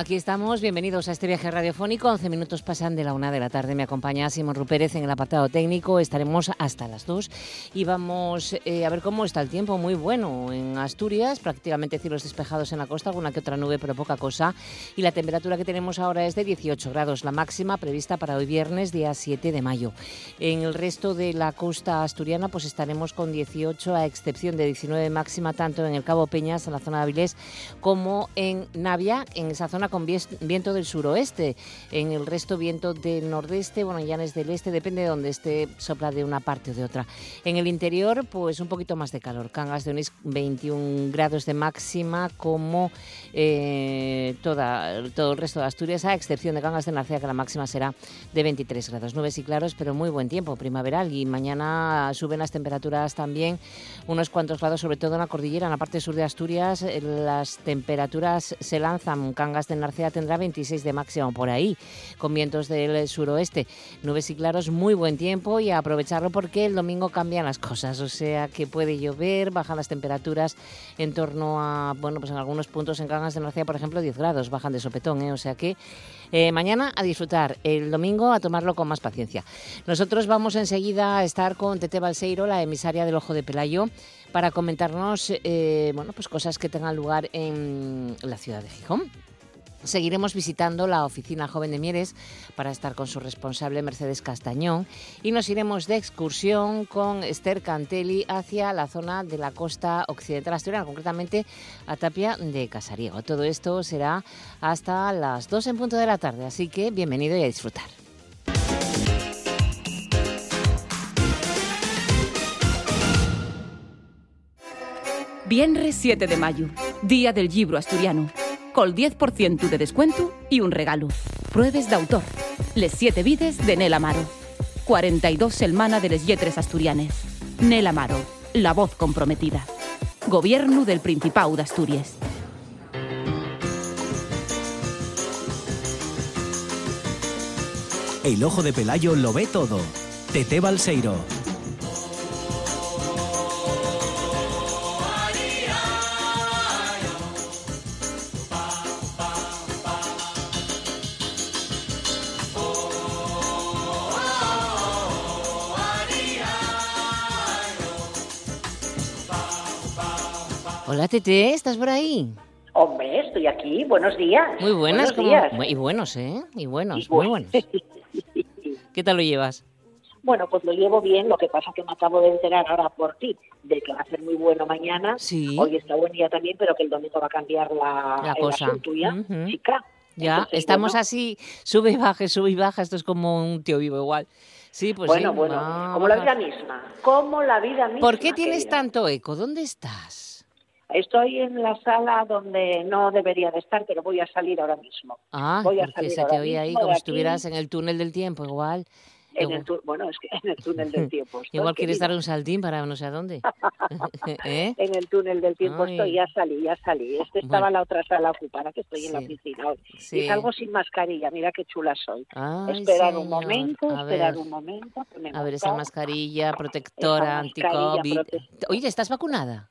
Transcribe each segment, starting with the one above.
Aquí estamos, bienvenidos a este viaje radiofónico. 11 minutos pasan de la una de la tarde. Me acompaña Simón Rupérez en el apartado técnico. Estaremos hasta las dos y vamos eh, a ver cómo está el tiempo. Muy bueno en Asturias, prácticamente cielos despejados en la costa, alguna que otra nube, pero poca cosa. Y la temperatura que tenemos ahora es de 18 grados, la máxima prevista para hoy viernes, día 7 de mayo. En el resto de la costa asturiana, pues estaremos con 18, a excepción de 19 máxima, tanto en el Cabo Peñas, en la zona de Avilés, como en Navia, en esa zona con viento del suroeste. En el resto viento del nordeste, bueno, llanes del este, depende de donde esté, sopla de una parte o de otra. En el interior, pues un poquito más de calor. Cangas de unos 21 grados de máxima, como eh, toda, todo el resto de Asturias, a excepción de Cangas de Narcea, que la máxima será de 23 grados. Nubes y claros, pero muy buen tiempo, primaveral. Y mañana suben las temperaturas también unos cuantos grados, sobre todo en la cordillera, en la parte sur de Asturias. Las temperaturas se lanzan, Cangas de Narcea tendrá 26 de máximo por ahí, con vientos del suroeste. Nubes y claros, muy buen tiempo y a aprovecharlo porque el domingo cambian las cosas, o sea que puede llover, bajan las temperaturas en torno a, bueno, pues en algunos puntos en Cangas de Narcea, por ejemplo, 10 grados, bajan de sopetón, ¿eh? o sea que eh, mañana a disfrutar, el domingo a tomarlo con más paciencia. Nosotros vamos enseguida a estar con Tete Balseiro, la emisaria del Ojo de Pelayo, para comentarnos eh, bueno, pues cosas que tengan lugar en la ciudad de Gijón. Seguiremos visitando la oficina joven de Mieres para estar con su responsable Mercedes Castañón y nos iremos de excursión con Esther Cantelli hacia la zona de la costa occidental asturiana, concretamente a Tapia de Casariego. Todo esto será hasta las 2 en punto de la tarde, así que bienvenido y a disfrutar. Viernes 7 de mayo, Día del Libro Asturiano col 10% de descuento y un regalo. Pruebes de autor. Les siete vides de Nel Amaro. 42 Selmana de les Yetres Asturianes. Nel Amaro, la voz comprometida. Gobierno del Principado de Asturias. El ojo de Pelayo lo ve todo. Tete Balseiro. Tete, ¿estás por ahí? Hombre, estoy aquí. Buenos días. Muy buenas, Buenos días. y buenos, ¿eh? Y buenos, Y muy bu- buenos. ¿Qué tal lo llevas? Bueno, pues lo llevo bien. Lo que pasa que me acabo de enterar ahora por ti de que va a ser muy bueno mañana. Sí. Hoy está buen día también, pero que el domingo va a cambiar la, La cosa. asunto ya, Ujú. chica. Ya, Entonces, estamos bueno, así, sube y baja, sube y baja, esto es como un tío vivo igual. Sí, pues bueno, sí. bueno, va a como la vida misma. Como la vida misma. ¿Por qué tienes querida. tanto eco? ¿Dónde estás? Estoy en la sala donde no debería de estar, pero voy a salir ahora mismo. Ah, Voy a porque salir se te oía ahí como si estuvieras en el túnel del tiempo, igual. En el bueno, es que en el túnel del tiempo. estoy, Igual quieres querida. dar un saltín para no sé a dónde. ¿Eh? En el túnel del tiempo Ay. estoy, ya salí, ya salí. Este estaba Bueno. la otra sala ocupada, que estoy en la oficina hoy. Sí. Y salgo sin mascarilla, mira qué chula soy. Ay, esperar un momento, A esperar ver. un momento. A ver, esa mascarilla protectora, anti-COVID. Oye, ¿estás vacunada?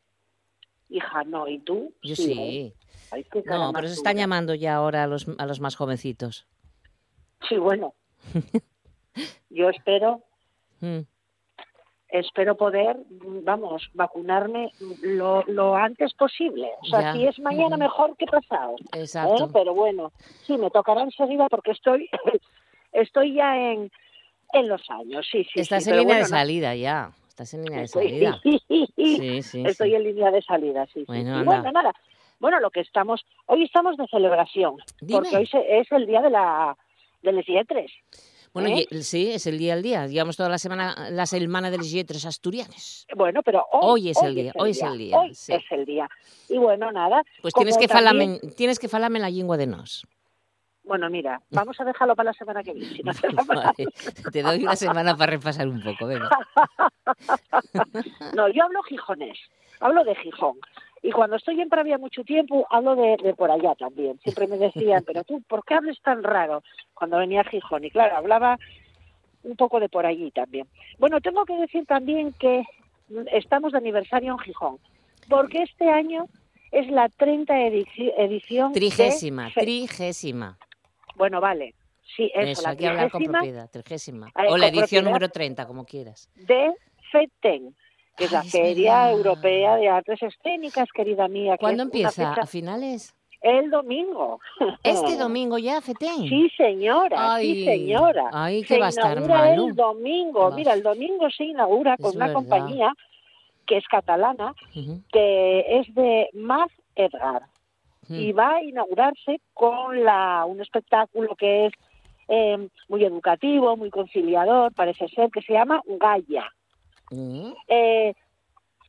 Hija, no, ¿y tú? Yo ¿eh? sí. Ay, No, pero se están dura. llamando ya ahora a los, a los más jovencitos. Sí, bueno. Yo espero, Mm. espero poder, vamos, vacunarme lo, lo antes posible. O sea, Ya. si es mañana mejor que pasado. ¿eh? Exacto. Pero bueno, sí, me tocará enseguida porque estoy, estoy ya en, en los años. Sí, sí, Estás sí, en línea de no- salida ya. Estás en línea de salida. Sí, sí, Estoy sí. en línea de salida, sí. sí, Bueno, sí. Bueno, nada. Bueno, lo que estamos, hoy estamos de celebración, Dime. porque hoy es el día de la de les Lletres. Bueno, ¿eh? sí, es el día al día. Llevamos toda la semana la semana de los yetres asturianes. Bueno, pero hoy, Hoy es el día, hoy es el día, Hoy sí. es el día. Y bueno, nada. Pues tienes que, también- falarme, tienes que falarme la lengua de nos. Bueno, mira, vamos a dejarlo para la semana que viene. si no te. Vale, Te doy una semana para repasar un poco, venga. No, yo hablo gijonés, hablo de Gijón. Y cuando estoy en Pravia mucho tiempo, hablo de, de por allá también. Siempre me decían, pero tú, ¿por qué hablas tan raro? Cuando venía a Gijón. Y claro, hablaba un poco de por allí también. Bueno, tengo que decir también que estamos de aniversario en Gijón, porque este año es la 30 edici- edición. Trigésima, trigésima. Bueno, vale. Sí, eso, Eso, la hay que hablar con propiedad, trigésima. Eh, O la edición número 30, como quieras. de FETEN, que es la Feria. Europea de Artes Escénicas, querida mía. ¿Cuándo empieza? ¿A finales? El domingo. Este domingo ya, Fetén. Sí, señora, Ay, sí, señora. ay, se que va a estar el domingo. Mira, el domingo se inaugura Es con una verdad. compañía que es catalana, que es de Mag Edgar. Ujú. Y va a inaugurarse con la, un espectáculo que es eh, muy educativo, muy conciliador, parece ser, que se llama Gaia. Mm, Eh,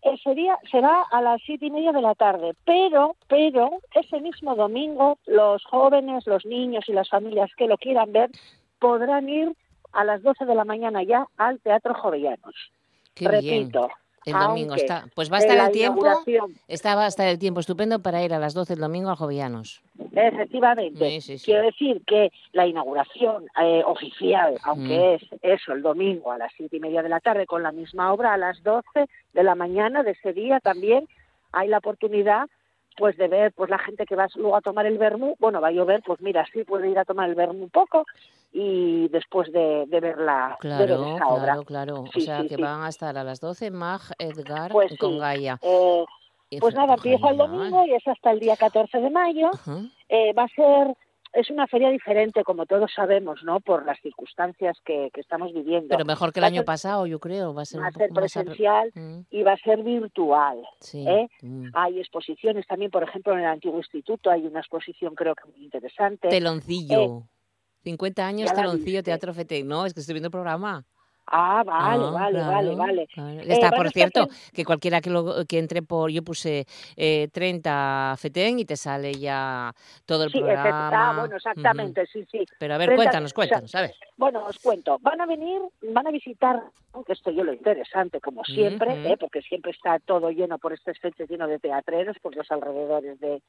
ese día será a las siete y media de la tarde, pero, pero ese mismo domingo los jóvenes, los niños y las familias que lo quieran ver podrán ir a las 12 de la mañana ya al Teatro Jovellanos. Qué bien. El domingo está. Pues va a estar el tiempo. Está, va a estar el tiempo estupendo para ir a las 12 del domingo a Jovianos. Efectivamente. Sí, sí, sí. Quiero decir que la inauguración eh, oficial, aunque es eso, el domingo a las siete y media de la tarde, con la misma obra a las 12 de la mañana de ese día también hay la oportunidad pues de ver pues la gente que va luego a tomar el vermú, bueno, va a llover, pues mira, sí puede ir a tomar el vermú un poco y después de, de ver la de ver Claro, obra. claro, claro. Sí, o sea, sí, que sí. van a estar a las 12 Mag, Edgar Pues con. Gaia. Eh, pues nada, empieza el domingo y es hasta el día 14 de mayo. Eh, va a ser, es una feria diferente, como todos sabemos, ¿no? Por las circunstancias que, que estamos viviendo. Pero mejor que el Va año ser- pasado, yo creo. Va a ser va a un ser poco presencial Mm, y va a ser virtual. Sí. ¿eh? mm. Hay exposiciones también, por ejemplo, en el antiguo instituto hay una exposición creo que muy interesante. Teloncillo. 50 años, Teloncillo. Teatro Fete. No, es que estoy viendo el programa. Ah, vale, Ah, vale, claro, vale, vale. Ya Eh, está, por cierto, que cualquiera que, lo, que entre por, yo puse eh, 30 FETEN y te sale ya todo el Sí, efect- programa. ah, bueno, exactamente, sí, sí. Pero a ver, 30 cuéntanos, cuéntanos, ver. Bueno, os cuento. Van a venir, van a visitar, aunque esto yo lo interesante, como siempre. ¿eh? porque siempre está todo lleno por estas fechas, lleno de teatreros, por los alrededores de,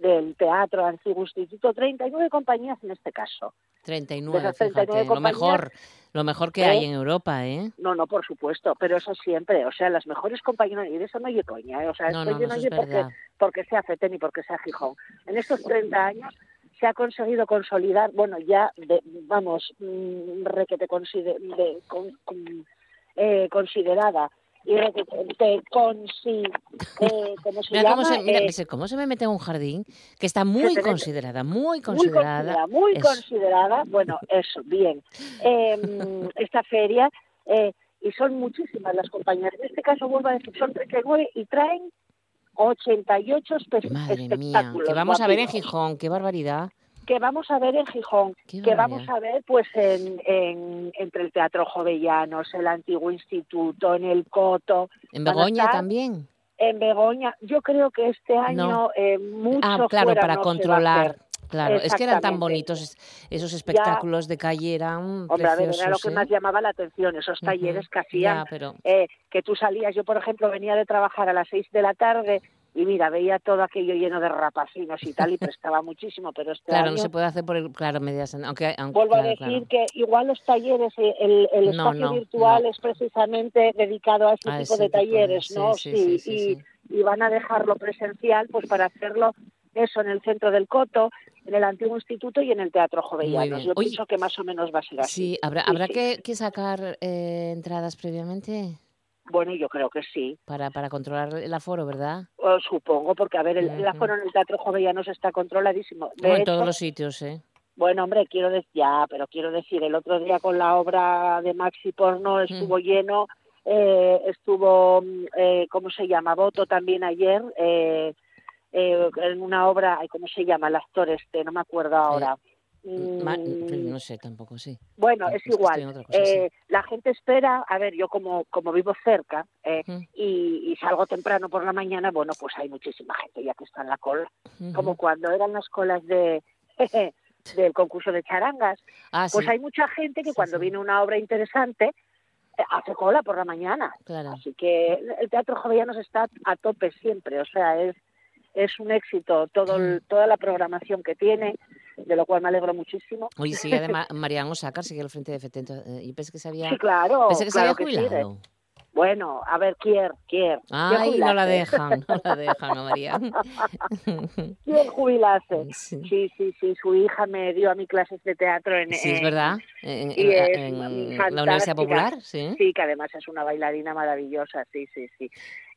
del Teatro Antiguo Instituto, 39 compañías en este caso. 39, esas fíjate, 39 lo mejor, lo mejor que ¿eh? hay en Europa, ¿eh? No, no, por supuesto, pero eso siempre, o sea, las mejores compañías, y de eso no hay coña, ¿eh? o sea, No, esto no, yo no, es porque, porque sea FETEN y porque sea Gijón. En estos 30 años se ha conseguido consolidar, bueno, ya, de, vamos, mm, requete consider- de- con- con- eh, considerada y requete consi, eh, ¿cómo se Mira, llama? cómo se, mira, Eh, cómo se me mete en un jardín que está muy te considerada, muy considerada. considerada, muy Eso. considerada, bueno, eso, bien. Eh, esta feria, eh, y son muchísimas las compañías, en este caso vuelvo a decir, son 39 y traen 88 espe- Madre mía, espectáculos. que vamos a ver en Gijón, qué barbaridad. Que vamos a ver en Gijón, Qué que vamos a ver pues en, en- entre el Teatro Jovellanos, el Antiguo Instituto, en el Coto, En a Begoña también. en Begoña. Yo creo que este año eh, mucho Ah, claro, fuera para no a controlar. Claro, es que eran tan bonitos es- esos espectáculos de calle, eran Hombre, a ver, preciosos. era lo que ¿eh? más llamaba la atención, esos talleres que hacían, Ya, pero eh, que tú salías, yo por ejemplo venía de trabajar a las seis de la tarde y mira, veía todo aquello lleno de rapacinos y tal y prestaba muchísimo, pero este claro, año, no se puede hacer por el claro medias, aunque, aunque vuelvo claro, a decir claro. que igual los talleres, eh, el, espacio no, virtual no. es precisamente dedicado a este A tipo ese de tipo de- talleres, ¿no? sí, sí, sí, y, van a dejarlo presencial pues para hacerlo eso en el centro del Coto, en el antiguo instituto y en el Teatro Jovellanos. Yo Oye, pienso que más o menos va a ser así. Sí, habrá, Sí, habrá sí. Que, que sacar eh, entradas previamente Bueno, yo creo que sí. para, para controlar el aforo, ¿verdad? Eh, supongo, porque a ver, el, aforo en el Teatro Jovellanos está controladísimo. De en hecho, todos los sitios, ¿eh? Bueno, hombre, quiero decir, ya, pero quiero decir, el otro día con la obra de Maxi Porno estuvo lleno, eh, estuvo, mm, eh, ¿cómo se llama? Voto también ayer, eh, eh, en una obra, ¿cómo se llama? El actor este, no me acuerdo ahora. Ma- Mm, no sé, tampoco, sí. bueno, es igual. sí. Eh, La gente espera, a ver, yo como, como vivo cerca eh, y, y salgo temprano por la mañana, bueno, pues hay muchísima gente ya que está en la cola como cuando eran las colas de del concurso de charangas, Ah, pues sí. hay mucha gente que Sí, cuando viene una obra interesante hace cola por la mañana. Claro. Así que el Teatro Jovellanos está a tope siempre, o sea, es, es un éxito todo el- toda la programación que tiene, de lo cual me alegro muchísimo. Oye, sigue además Mariano Sácar, sigue al frente de FT. eh, Y pensé que se había, Sí, claro, pensé que se claro había que sí. Bueno, a ver, ¿quién? ¿Quién? ¿Quién Ay, no la dejan, no la dejan María. ¿Quién jubilarse? Sí. Sí, sí, sí, su hija me dio a mí clases de teatro en... Sí, es verdad. En, en- es en la. Universidad Popular, sí. Sí, que además es una bailarina maravillosa, sí, sí, sí.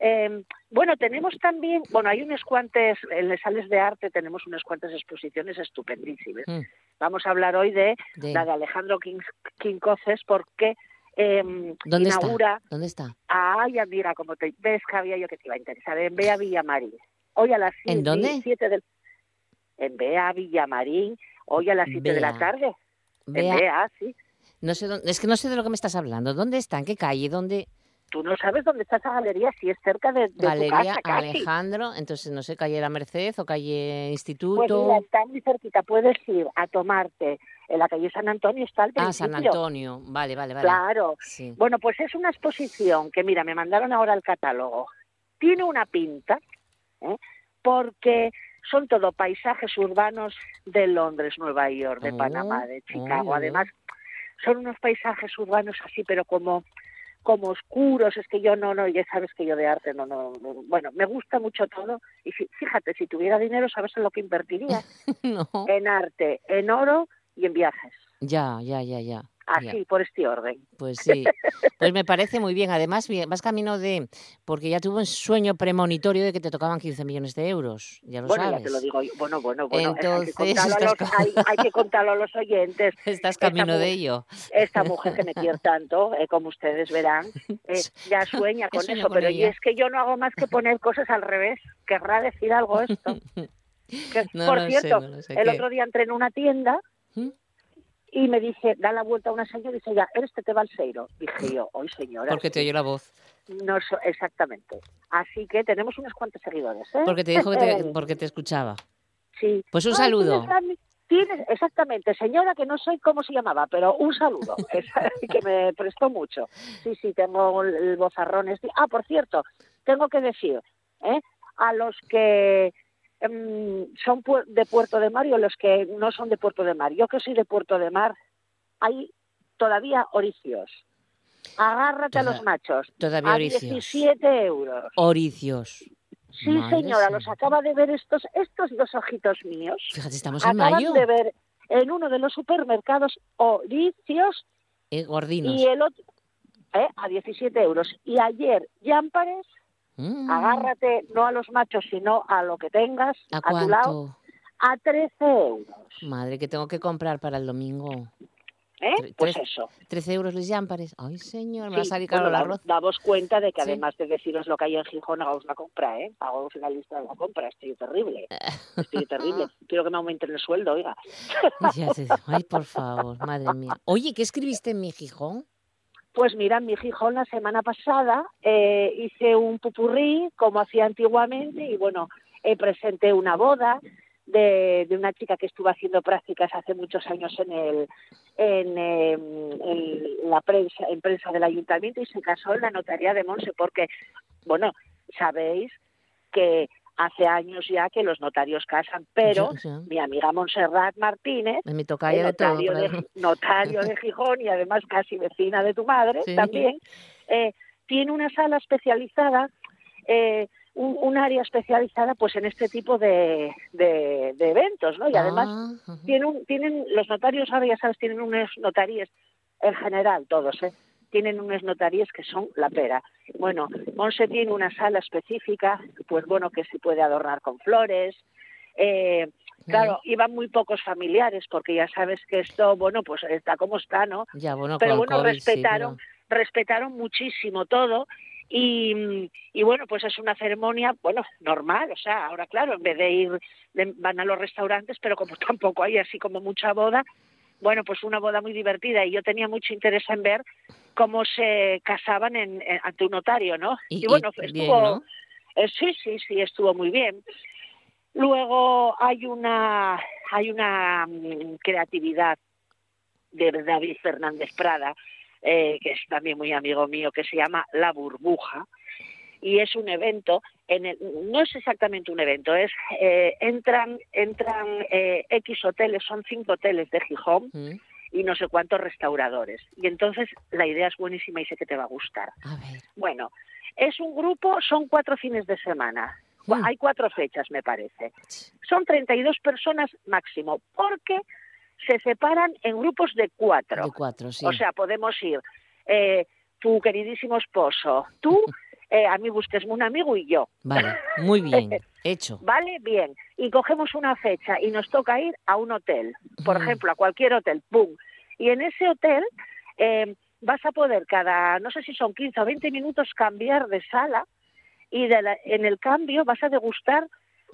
Eh, bueno, tenemos también, bueno, hay unos cuantos, en las sales de arte tenemos unas cuantas exposiciones estupendísimas. Mm, Vamos a hablar hoy de de- la de Alejandro King, Quincoces porque eh, ¿Dónde inaugura... está? ¿Dónde está? Ay, mira, como te ves, sabía yo que te iba a interesar. En Bea Villamarín. Hoy a las ¿En siete- dónde? siete del... En Bea Villamarín. Hoy a las 7 de la Bea. tarde. En Bea, sí. no sé dónde, es que no sé de lo que me estás hablando. ¿Dónde está? ¿En qué calle? ¿Dónde? Tú no sabes dónde está esa galería, si es cerca de, de tu Galería casa, casi. Alejandro, entonces no sé, calle La Merced o calle Pues Instituto. mira, está muy cerquita. Puedes ir a tomarte en la calle San Antonio, está al ah. San Antonio. Vale, vale, vale. Claro. Sí. Bueno, pues es una exposición que, mira, me mandaron ahora el catálogo. Tiene una pinta, ¿eh? porque son todo paisajes urbanos de Londres, Nueva York, de Oh, Panamá, de Chicago. oh, Además, son unos paisajes urbanos así, pero como como oscuros, es que yo no, no, ya sabes que yo de arte no, no, no- bueno, me gusta mucho todo y si- fíjate, si tuviera dinero, ¿sabes en lo que invertiría? no. En arte, en oro y en viajes, Ya, ya, ya, ya. Así, ya. por este orden. Pues sí. Pues me parece muy bien. Además, vas camino de. Porque ya tuve un sueño premonitorio de que te tocaban 15 millones de euros. Ya lo bueno, sabes. ya te lo digo yo. Bueno, bueno, bueno. Entonces, hay, que contarlo a los, hay, hay que contarlo a los oyentes. Estás camino de ello. Esta mujer que me quiere tanto, eh, como ustedes verán, eh, ya sueña con eso. con pero y es que yo no hago más que poner cosas al revés. ¿Querrá decir algo esto? Que, No por lo sé, cierto, no sé. el ¿Qué? otro día entré en una tienda ¿Mm? Y me dice, da la vuelta a una señora y dice, ya, ¿eres Tete Balseiro? Dije yo, hoy señora. Porque te sí". oyó la voz. No so- exactamente. Así que tenemos unos cuantos seguidores, ¿eh? Porque te dijo que te, porque te escuchaba. Sí. Pues un Ay, saludo. tienes exactamente, señora, que no sé cómo se llamaba, pero un saludo, que me prestó mucho. Sí, sí, tengo el, bozarrón. este. Ah, por cierto, tengo que decir, ¿eh? a los que son pu- de Puerto de Mar y los que no son de Puerto de Mar. Yo que soy de Puerto de Mar, hay todavía oricios. Agárrate a los machos. todavía a oricios. 17 euros. Oricios. Sí, Madre señora, los acaba de ver estos, estos dos ojitos míos. Fíjate, estamos en mayo. de ver en uno de los supermercados oricios Eh, gordinos. y el otro ¿eh? a 17 euros. Y ayer, Yampares, Mm. agárrate no a los machos, sino a lo que tengas ¿A a, tu lado, a 13 euros. Madre, que tengo que comprar para el domingo. ¿eh? Pues eso. 13 euros los jámpares. Ay, señor, me va a Sí, salir caro bueno, el arroz. damos cuenta de que Sí. además de deciros lo que hay en Gijón, hagamos una compra, ¿eh? Hagamos una lista de la compra, estoy terrible. Estoy terrible. Quiero que me aumenten el sueldo, oiga. Ya digo. Ay, por favor, madre mía. Oye, ¿qué escribiste en mi Gijón? Pues mira, mi Gijón la semana pasada eh, hice un pupurrí como hacía antiguamente y bueno, eh, presenté una boda de, una chica que estuvo haciendo prácticas hace muchos años en el eh, en la prensa en prensa del ayuntamiento y se casó en la notaría de Monse porque bueno sabéis que hace años ya que los notarios casan pero mi amiga Montserrat Martínez En mi tocaya de todo. notario, de, notario de Gijón y además casi vecina de tu madre Sí. también, eh, tiene una sala especializada, eh, un, un área especializada pues en este tipo de, de- de eventos, ¿no? Y además Ah, tienen los notarios ahora ya sabes tienen unas notarías en general todos, ¿eh? Tienen unas notarías que son la pera. Bueno, Monse tiene una sala específica, pues bueno, que se puede adornar con flores, eh, Claro, iban muy pocos familiares, porque ya sabes que esto, bueno, pues está como está, ¿no? Ya, bueno, pero bueno, COVID, sí, respetaron, respetaron muchísimo todo y, y bueno, pues es una ceremonia, bueno, normal, o sea, ahora claro, en vez de ir, de- van a los restaurantes, pero como tampoco hay así como mucha boda, bueno, pues una boda muy divertida y yo tenía mucho interés en ver cómo se casaban en, en- ante un notario, ¿no? Y- Y, bueno, y estuvo, bien, ¿no? eh, sí, sí, sí, estuvo muy bien. Luego hay una hay una mm, creatividad de David Fernández Prada, eh, que es también muy amigo mío, que se llama La Burbuja, y es un evento, en el, no es exactamente un evento, es eh, entran entran eh, X hoteles, son cinco hoteles de Gijón Mm. y no sé cuántos restauradores. Y entonces la idea es buenísima y sé que te va a gustar. A ver. Bueno, es un grupo, son cuatro fines de semana. Mm. Hay cuatro fechas, me parece. Son 32 personas máximo, porque se separan en grupos de cuatro. De cuatro, sí. O sea, podemos ir eh, tu queridísimo esposo, tú, eh, a mí busques un amigo y yo. Vale, muy bien. Hecho. ¿Vale? Bien. Y cogemos una fecha y nos toca ir a un hotel, por Ujú. ejemplo, a cualquier hotel, ¡pum! Y en ese hotel eh, vas a poder cada, no sé si son 15 o 20 minutos, cambiar de sala y de la- en el cambio vas a degustar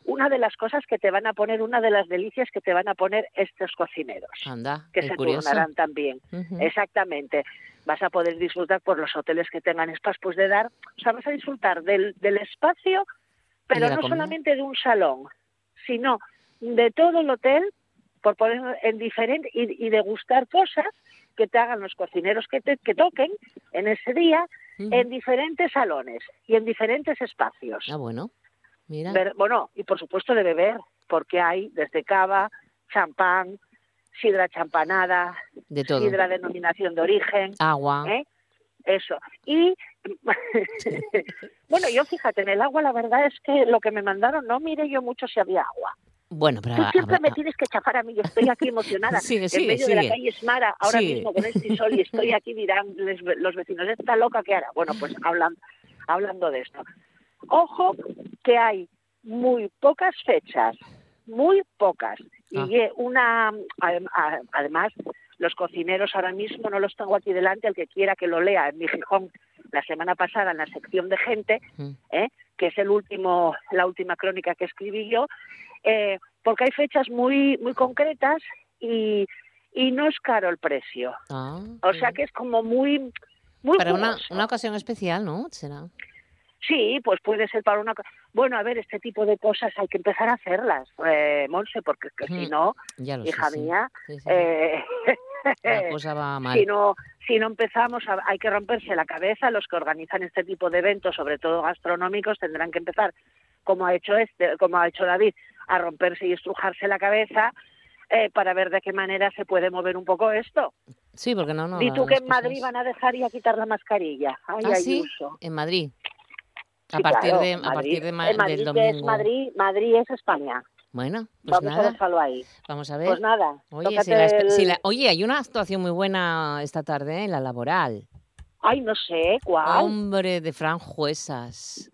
una de las cosas que te van a poner, una de las delicias que te van a poner estos cocineros, Anda, que se curioso. turnarán también. Exactamente. Vas a poder disfrutar por los hoteles que tengan espacio pues de dar, o sea, vas a disfrutar del, del espacio, pero no comida? solamente de un salón, sino de todo el hotel, por poner en diferente y, y degustar cosas que te hagan los cocineros que te que toquen en ese día en diferentes salones y en diferentes espacios. Ah, bueno. Mira. Bueno, y por supuesto de beber, porque hay desde cava, champán, sidra champanada, De todo. sidra denominación de origen, Agua. ¿eh? Eso. Y bueno, yo fíjate, en el agua la verdad es que lo que me mandaron no mire yo mucho si había agua. Bueno, pero Tú siempre a- me tienes que chafar a mí, yo estoy aquí emocionada. Sigue, en sigue, medio de la calle Esmara, ahora mismo con este sol y estoy aquí, dirán les- los vecinos, ¿está loca qué hará? Bueno, pues hablan, hablando de esto. Ojo que hay muy pocas fechas, muy pocas. Y Ah. una, además, los cocineros ahora mismo no los tengo aquí delante, el que quiera que lo lea en mi Gijón la semana pasada en la sección de gente, Mm. ¿eh? que es el último, la última crónica que escribí yo, eh, porque hay fechas muy, muy concretas y, y no es caro el precio. Ah, O sea que es como muy, muy Para una, una ocasión especial, ¿no? Será. Sí, pues puede ser para una... Bueno, a ver, este tipo de cosas hay que empezar a hacerlas, eh, Monse, porque es que si no, sé. hija mía, Sí, sí, sí. eh, La cosa va mal. si no si no empezamos a- hay que romperse la cabeza los que organizan este tipo de eventos sobre todo gastronómicos tendrán que empezar como ha hecho este como ha hecho David a romperse y estrujarse la cabeza eh, para ver de qué manera se puede mover un poco esto. Sí, porque no, no. y tú que en cosas- Madrid van a dejar ya quitar la mascarilla. Ay, Ah, sí, Ayuso. en Madrid. A Sí, partir, claro, de, a Madrid. partir de ma- Madrid, del que es domingo. Madrid, Madrid es España. Bueno, pues Vamos a nada. dejarlo ahí. Vamos a ver. Pues nada. Oye, si la el- si la- oye, hay una actuación muy buena esta tarde ¿eh? en la laboral. Ay, no sé, ¿cuál? Hombre de Fran Juesas.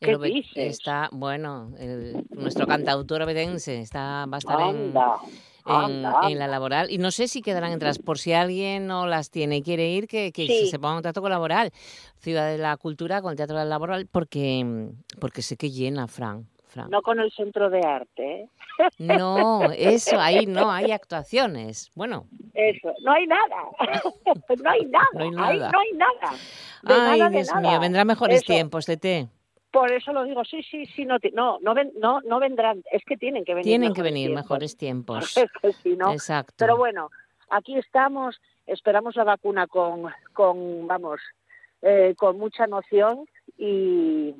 ¿Qué El dices? Está, bueno, el- nuestro cantautor obedense está, va a estar Anda, en, en la laboral. Y no sé si quedarán entradas. Por si alguien no las tiene y quiere ir, que, que Sí. se ponga en contacto con Laboral. Ciudad de la Cultura, con el Teatro de la Laboral, porque, porque sé que llena, Fran. Fran. No con el centro de arte, ¿eh? No, eso, ahí no, hay actuaciones. Bueno, Eso, no hay nada. no hay nada. No hay Ahí nada. no hay nada. De ay, nada, Dios nada. mío, vendrán mejores Eso. tiempos, Tete. Por eso lo digo, sí, sí, sí, no, no, no, ven- no, no vendrán, es que tienen que venir. Tienen que venir tiempos. mejores tiempos. Es que si no. Exacto. Pero bueno, aquí estamos, esperamos la vacuna con, con vamos, eh, con mucha emoción y,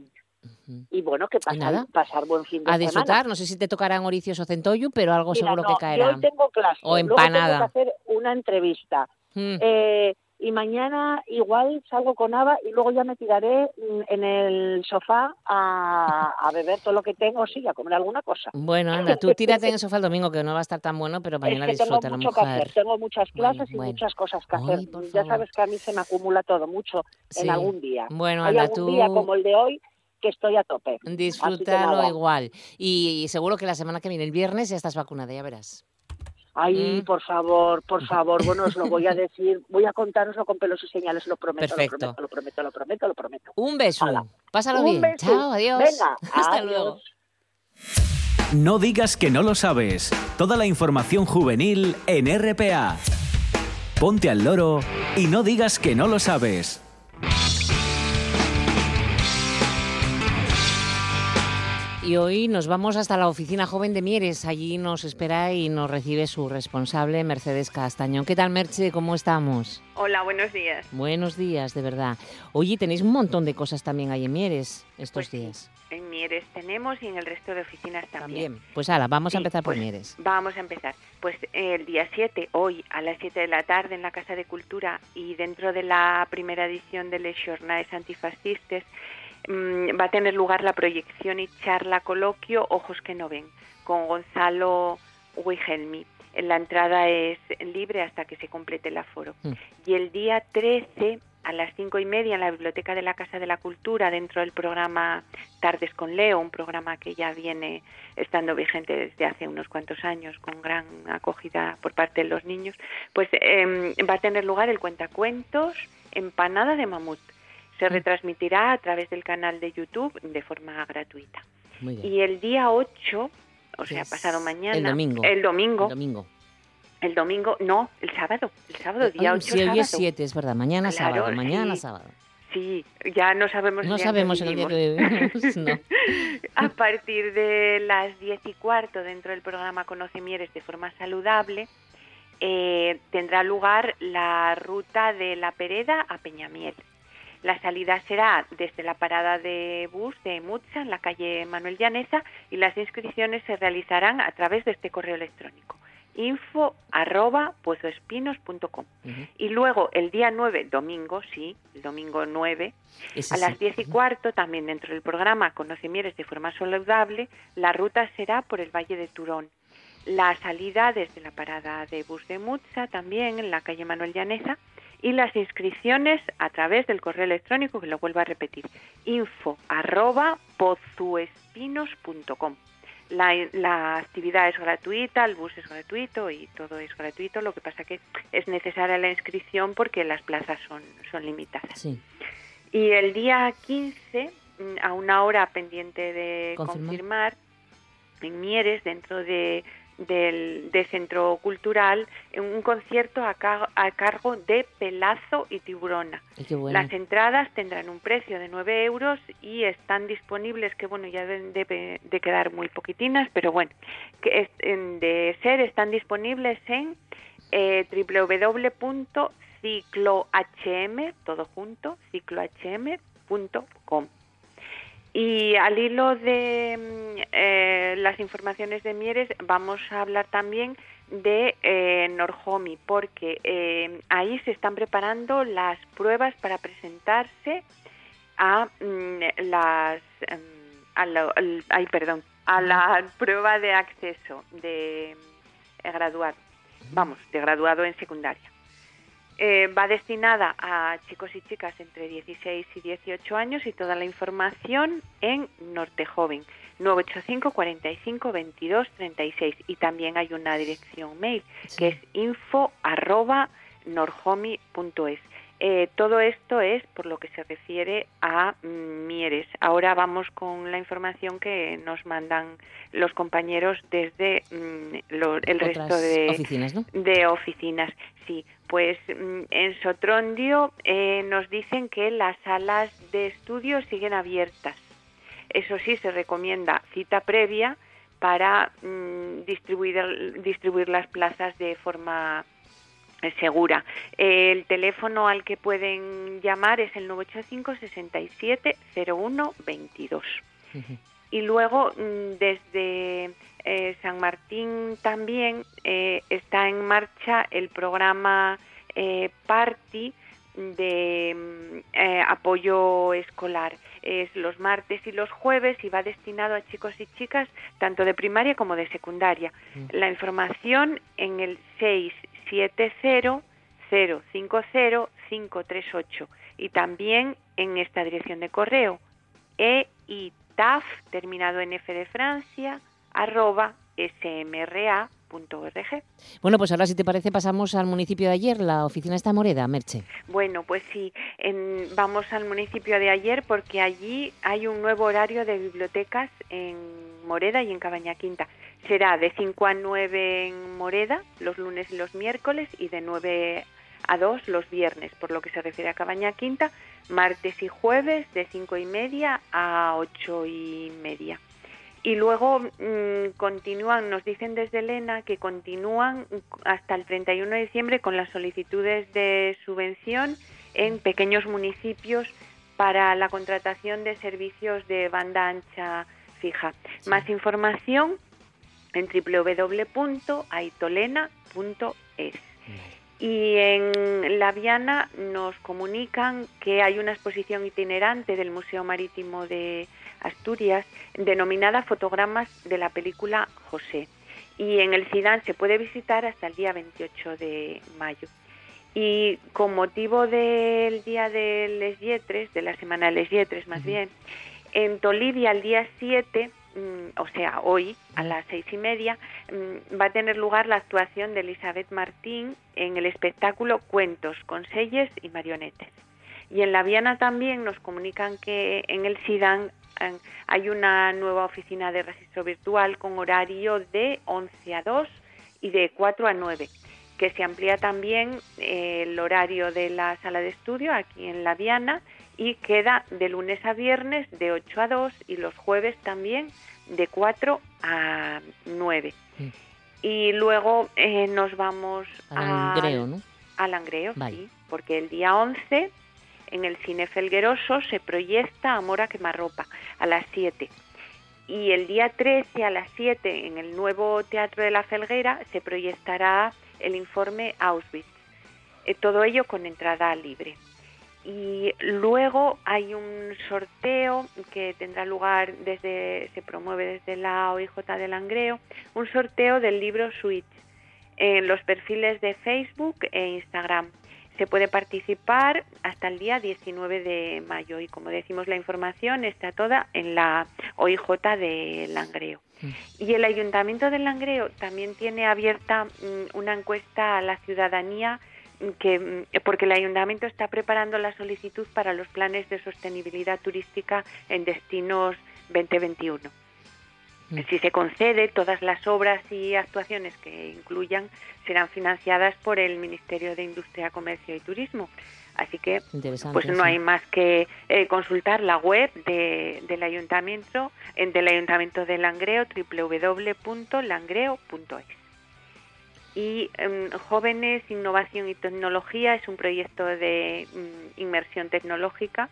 y bueno, que pasar, pasar buen fin de A semana. disfrutar, no sé si te tocarán oricios o centollo, pero algo Mira, seguro no, que yo caerá. hoy tengo clase, O luego tengo empanada. que hacer una entrevista. Mm. Eh, y mañana igual salgo con Ava y luego ya me tiraré mm, en el sofá a, a beber todo lo que tengo, sí, a comer alguna cosa. Bueno, anda, tú tírate en el sofá el domingo, que no va a estar tan bueno, pero mañana es que tengo disfruta la mucho que hacer, tengo muchas Bueno, clases y bueno. muchas cosas que hacer. Ya sabes que a mí se me acumula todo mucho Sí. en algún día. Bueno, Hay anda, algún tú día como el de hoy que estoy a tope. disfrútalo igual. Y, y seguro que la semana que viene, el viernes, ya estás vacunada, ya verás. Ay, Mm. por favor, por favor, bueno, os lo voy a decir, voy a contároslo con pelos y señales, lo prometo, Perfecto. lo prometo, lo prometo, lo prometo, lo prometo. Un beso. Hala. Pásalo Un bien. beso. Chao, adiós. Venga, Hasta adiós. luego. No digas que no lo sabes. Toda la información juvenil en RPA. Ponte al loro y no digas que no lo sabes. Y hoy nos vamos hasta la oficina joven de Mieres. Allí nos espera y nos recibe su responsable, Mercedes Castañón. ¿Qué tal, Merche? ¿Cómo estamos? Hola, buenos días. Buenos días, de verdad. Oye, tenéis un montón de cosas también ahí en Mieres estos Pues días. En Mieres tenemos y en el resto de oficinas también. Pues ahora, vamos a Sí, empezar por pues, Mieres. Vamos a empezar. Pues el día 7, hoy a las 7 de la tarde en la Casa de Cultura y dentro de la primera edición de Les Jornades Antifascistes mm, va a tener lugar la proyección y charla coloquio Ojos que no ven con Gonzalo Wigelmi. La entrada es libre hasta que se complete el aforo. Mm. Y el día 13 a las cinco y media en la Biblioteca de la Casa de la Cultura, dentro del programa Tardes con Leo, un programa que ya viene estando vigente desde hace unos cuantos años, con gran acogida por parte de los niños, pues em, va a tener lugar el cuentacuentos Empanada de Mamut. Se Mm. retransmitirá a través del canal de YouTube de forma gratuita. Muy bien. Y el día 8, o sea, pasado mañana, el domingo. el domingo, El domingo. el domingo, no, el sábado, el sábado, día Ay, 8 sí, sábado. es 7, es verdad. Mañana Claro, sábado. Mañana sí. sábado. Sí, ya no sabemos No el día sabemos el día que vivimos. no. A partir de las 10 y cuarto, dentro del programa Conoce Mieres de forma saludable, eh, tendrá lugar la ruta de La Pereda a Peñamiel. La salida será desde la parada de bus de Mutza, en la calle Manuel Llaneza, y las inscripciones se realizarán a través de este correo electrónico info arroba. Y luego el día 9, domingo, sí, el domingo 9, Ese a las sí. 10 y cuarto, también dentro del programa Conoce Mieres de forma saludable, la ruta será por el Valle de Turón. La salida desde la parada de bus de Mutza, también en la calle Manuel Llaneza, y las inscripciones a través del correo electrónico, que lo vuelvo a repetir, info arroba pozuespinos.com. La, la actividad es gratuita, el bus es gratuito y todo es gratuito, lo que pasa que es necesaria la inscripción porque las plazas son, son limitadas. Sí. Y el día 15, mm, a una hora pendiente de Confirmar. confirmar, en Mieres, dentro de, del, de Centro Cultural, en un concierto a, ca- a cargo de Pelazo y Tiburona. Bueno. Las entradas tendrán un precio de 9 euros y están disponibles, que bueno, ya deben de, de quedar muy poquitinas, pero bueno, que es- de ser están disponibles en eh, www.ciclohm, todo junto, ciclohm.com. Y al hilo de mm, eh, las informaciones de Mieres, vamos a hablar también de eh, Norhomi, porque eh, ahí se están preparando las pruebas para presentarse a mm, las em, a la, ay, perdón, a la prueba de acceso de eh, graduado, vamos, de graduado en secundaria. Eh, va destinada a chicos y chicas entre 16 y 18 años y toda la información en Norte Joven 985 45 22 36 y también hay una dirección mail Sí. que es info arroba norhomi.es. Eh, todo esto es por lo que se refiere a Mieres. Ahora vamos con la información que nos mandan los compañeros desde mm, lo- el Otras resto de, oficinas, ¿no? de oficinas. Sí, pues mm, en Sotrondio eh, nos dicen que las salas de estudio siguen abiertas. Eso sí, se recomienda cita previa para mm, distribuir, distribuir las plazas de forma segura. El teléfono al que pueden llamar es el 985 67 01 22. Ujú. Y luego mm, desde eh, San Martín también eh, está en marcha el programa eh, Party de mm, apoyo escolar. Es los martes y los jueves y va destinado a chicos y chicas tanto de primaria como de secundaria. Mm. La información en el 670 050 538 y también en esta dirección de correo eitaf terminado en F de Francia arroba smra.org. Bueno, pues ahora si te parece pasamos al municipio de ayer, la oficina está en Moreda, Merche. Bueno, pues sí, en- vamos al municipio de ayer porque allí hay un nuevo horario de bibliotecas en Moreda y en Cabaña Quinta. Será de 5 a 9 en Moreda los lunes y los miércoles y de 9 a 2 los viernes, por lo que se refiere a Cabaña Quinta, martes y jueves de 5 y media a 8 y media. Y luego mm, continúan, nos dicen desde Elena que continúan hasta el 31 de diciembre con las solicitudes de subvención en pequeños municipios para la contratación de servicios de banda ancha fija. Más información en www.aitolena.es. Y en La Viana nos comunican que hay una exposición itinerante del Museo Marítimo de Asturias denominada Fotogramas de la película José. Y en el CIDAN se puede visitar hasta el día 28 de mayo. Y con motivo del Día de Les Yetres, de la Semana de Les Yetres más bien, en Tolivia el día 7 Mm, o sea, hoy a las seis y media, mm, va a tener lugar la actuación de Elizabeth Martín en el espectáculo Cuentos, Conselles y Marionetes. Y en La Viana también nos comunican que en el SIDAN hay una nueva oficina de registro virtual con horario de 11 a 2 y de 4 a 9, que se amplía también eh, el horario de la sala de estudio aquí en La Viana y queda de lunes a viernes de 8 a 2 y los jueves también de 4 a 9. Mm. Y luego eh, nos vamos al Langreo, ¿no? Al Langreo, sí, porque el día 11 en el Cine Felgueroso se proyecta Amor a quemarropa a las 7. Y el día 13 a las 7 en el nuevo Teatro de la Felguera se proyectará el informe Auschwitz. Eh, todo ello con entrada libre y luego hay un sorteo que tendrá lugar desde se promueve desde la OIJ de Langreo un sorteo del libro Switch en los perfiles de Facebook e Instagram se puede participar hasta el día 19 de mayo y como decimos la información está toda en la OIJ de Langreo. Mm. Y el Ayuntamiento de Langreo también tiene abierta mm, una encuesta a la ciudadanía que mm, porque el ayuntamiento está preparando la solicitud para los planes de sostenibilidad turística en destinos 2021. Mm. Si se concede, todas las obras y actuaciones que incluyan serán financiadas por el Ministerio de Industria, Comercio y Turismo. Así que pues no hay más que eh, consultar la web de, del ayuntamiento, del ayuntamiento de Langreo, www.langreo.es y em, Jóvenes, Innovación y Tecnología es un proyecto de mm, inmersión tecnológica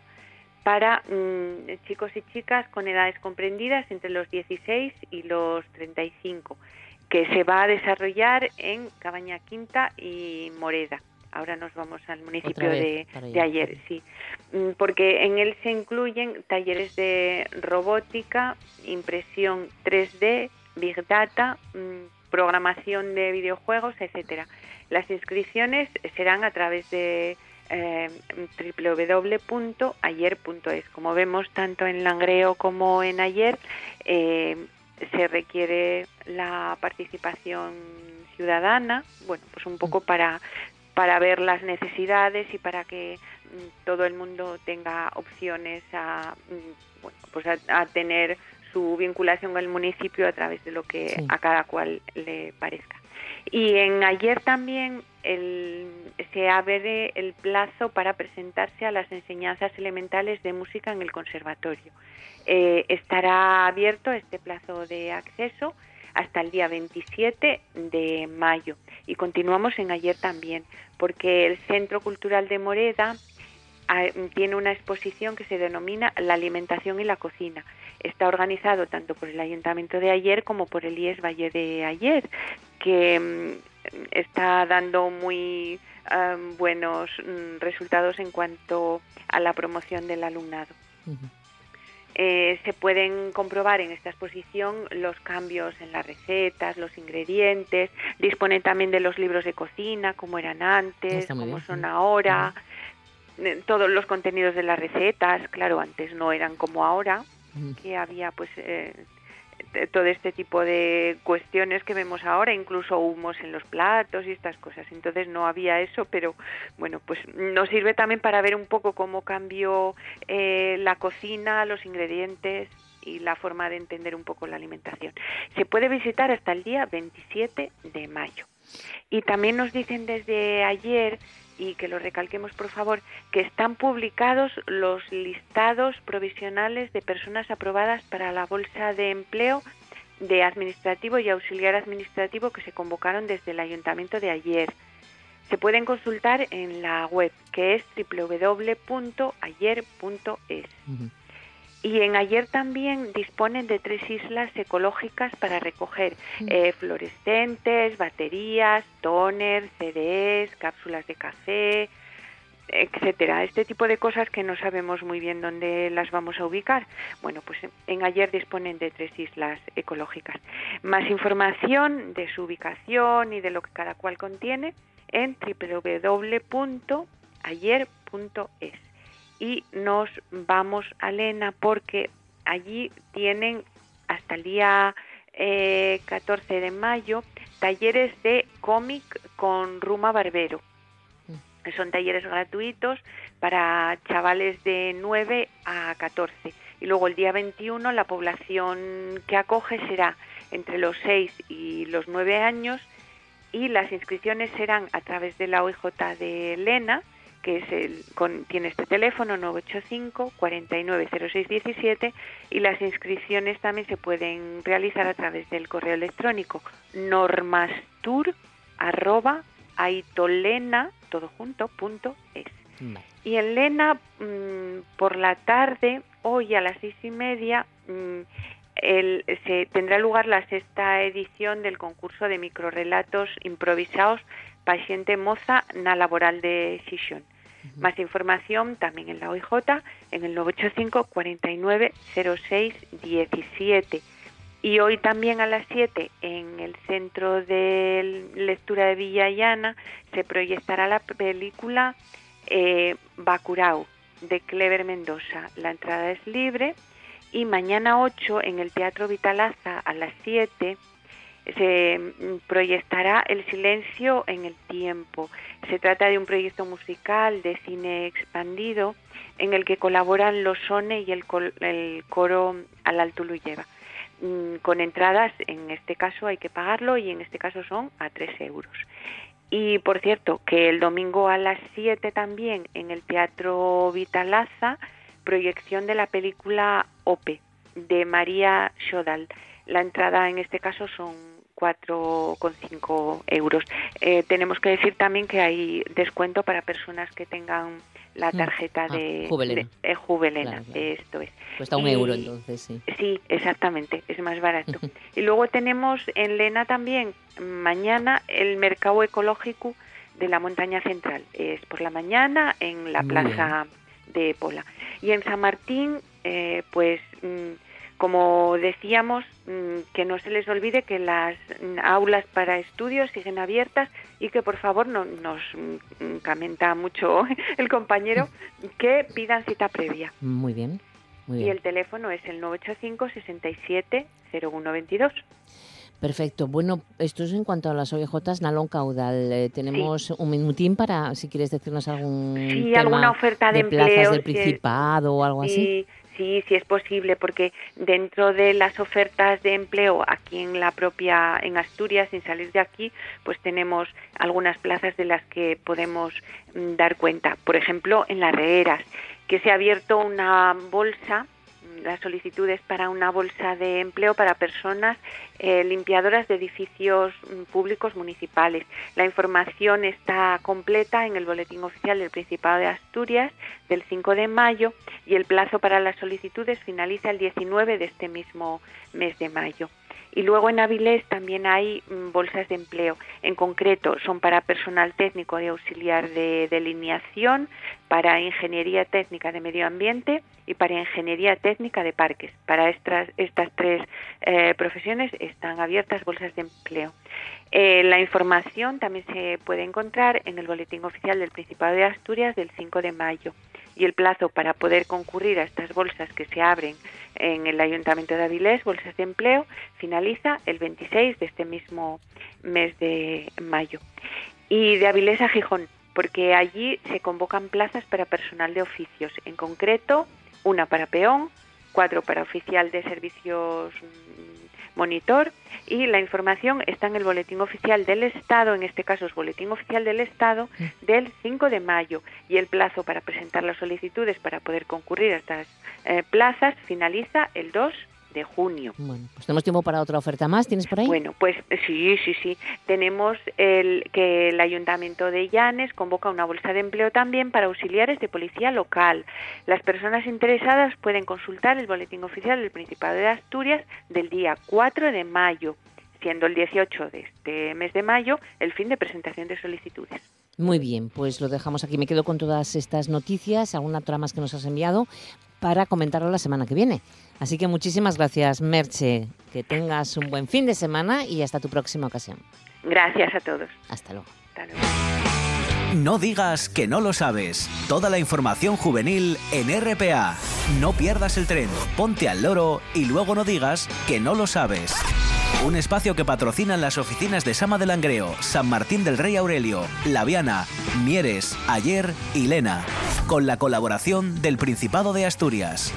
para mm, chicos y chicas con edades comprendidas entre los 16 y los 35, que se va a desarrollar en Cabaña Quinta y Moreda. Ahora nos vamos al municipio de, de, ayer, sí, mm, porque en él se incluyen talleres de robótica, impresión 3D, Big Data, programación de videojuegos, etcétera. Las inscripciones serán a través de eh, www.ayer.es. Como vemos tanto en Langreo como en Ayer, eh, se requiere la participación ciudadana, bueno, pues un poco para para ver las necesidades y para que mm, todo el mundo tenga opciones a mm, bueno, pues a tener su vinculación al municipio a través de lo que a cada cual le parezca. Y en ayer también el, se abre el plazo para presentarse a las enseñanzas elementales de música en el conservatorio. Eh, estará abierto este plazo de acceso hasta el día 27 de mayo. Y continuamos en ayer también, porque el Centro Cultural de Moreda ah, tiene una exposición que se denomina La alimentación y la cocina está organizado tanto por el Ayuntamiento de ayer como por el IES Valle de ayer, que mm, está dando muy buenos mm, resultados en cuanto a la promoción del alumnado. Eh, se pueden comprobar en esta exposición los cambios en las recetas, los ingredientes, disponen también de los libros de cocina, como eran antes, como son ahora, todos los contenidos de las recetas, claro, antes no eran como ahora, que había pues eh, todo este tipo de cuestiones que vemos ahora, incluso humos en los platos y estas cosas. Entonces no había eso, pero bueno, pues nos sirve también para ver un poco cómo cambió eh, la cocina, los ingredientes y la forma de entender un poco la alimentación. Se puede visitar hasta el día 27 de mayo. Y también nos dicen desde ayer y que lo recalquemos por favor, que están publicados los listados provisionales de personas aprobadas para la bolsa de empleo de administrativo y auxiliar administrativo que se convocaron desde el ayuntamiento de ayer. Se pueden consultar en la web que es www.ayer.es. Y en ayer también disponen de tres islas ecológicas para recoger eh, fluorescentes, baterías, toner, CDs, cápsulas de café, etcétera. Este tipo de cosas que no sabemos muy bien dónde las vamos a ubicar. Bueno, pues en ayer disponen de tres islas ecológicas. Más información de su ubicación y de lo que cada cual contiene en www.ayer.es y nos vamos a Lena porque allí tienen hasta el día 14 eh, de mayo talleres de cómic con Ruma Barbero. Mm. Son talleres gratuitos para chavales de 9 a 14. Y luego el día 21 la población que acoge será entre los 6 y los 9 años y las inscripciones serán a través de la OIJ de Lena que es el, con, tiene este teléfono 985 490617 y las inscripciones también se pueden realizar a través del correo electrónico normastur arroba aitolena todo junto punto es. Y en Lena mm, por la tarde hoy a las seis y media mm, el, se tendrá lugar la sexta edición del concurso de microrelatos improvisados paciente moza na laboral de Xixón. Más información también en la OIJ en el 985 49 06 17. Y hoy también a las 7 en el Centro de Lectura de Villayana se proyectará la película eh, Bacurau de Clever Mendoza. La entrada es libre y mañana 8 en el Teatro Vitalaza a las 7 se mm, proyectará El silencio en el tiempo. Se trata de un proyecto musical de cine expandido en el que colaboran los SONE y el, coro Al Alto lo lleva. Mm, con entradas, en este caso hay que pagarlo y en este caso son a 3 euros. Y por cierto, que el domingo a las 7 también en el Teatro Vitalaza, proyección de la película Ope de María Shodal. La entrada en este caso son 4,5 euros. Eh, tenemos que decir también que hay descuento para personas que tengan la mm. tarjeta ah, de, Juvelena. Eh, esto es. Cuesta un euro entonces, sí. Sí, exactamente, es más barato. y luego tenemos en Lena también mañana el mercado ecológico de la montaña central. Es por la mañana en la plaza de Pola. Y en San Martín, eh, pues... Mm, como decíamos, mm, que no se les olvide que las aulas para estudios siguen abiertas y que por favor no, nos mm, comenta mucho el compañero que pidan cita previa. Muy bien. Y el teléfono es el 985 67 0122. Perfecto. Bueno, esto es en cuanto a las OIJ Nalón Caudal. Eh, tenemos un minutín para, si quieres decirnos algún sí, alguna oferta de, de plazas del Principado o algo así. Sí, sí es posible, porque dentro de las ofertas de empleo aquí en la propia, en Asturias, sin salir de aquí, pues tenemos algunas plazas de las que podemos mm, dar cuenta. Por ejemplo, en las reheras, que se ha abierto una bolsa las solicitudes para una bolsa de empleo para personas eh, limpiadoras de edificios mm, públicos municipales. La información está completa en el Boletín Oficial del Principado de Asturias del 5 de mayo y el plazo para las solicitudes finaliza el 19 de este mismo mes de mayo. Y luego en Avilés también hay mm, bolsas de empleo. En concreto, son para personal técnico de auxiliar de delineación, para ingeniería técnica de medio ambiente y para ingeniería técnica de parques. Para estas, estas tres eh, profesiones están abiertas bolsas de empleo. Eh, la información también se puede encontrar en el Boletín Oficial del Principado de Asturias del 5 de mayo y el plazo para poder concurrir a estas bolsas que se abren en el Ayuntamiento de Avilés, bolsas de empleo, finaliza el 26 de este mismo mes de mayo. Y de Avilés a Gijón, porque allí se convocan plazas para personal de oficios, en concreto una para peón, cuatro para oficial de servicios monitor y la información está en el Boletín Oficial del Estado, en este caso es Boletín Oficial del Estado, del 5 de mayo. Y el plazo para presentar las solicitudes para poder concurrir a estas eh, plazas finaliza el 2 de junio. Bueno, pues tenemos tiempo para otra oferta más. ¿Tienes por ahí? Bueno, pues sí, sí, sí. Tenemos el que el Ayuntamiento de Llanes convoca una bolsa de empleo también para auxiliares de policía local. Las personas interesadas pueden consultar el boletín oficial del Principado de Asturias del día 4 de mayo, siendo el 18 de este mes de mayo el fin de presentación de solicitudes. Muy bien, pues lo dejamos aquí. Me quedo con todas estas noticias, alguna otra más que nos has enviado para comentarlo la semana que viene. Así que muchísimas gracias, Merche. Que tengas un buen fin de semana y hasta tu próxima ocasión. Gracias a todos. Hasta luego. Hasta luego. No digas que no lo sabes. Toda la información juvenil en RPA. No pierdas el tren, ponte al loro y luego no digas que no lo sabes. Un espacio que patrocinan las oficinas de Sama del Langreo, San Martín del Rey Aurelio, Laviana, Mieres, Ayer y Lena. Con la colaboración del Principado de Asturias.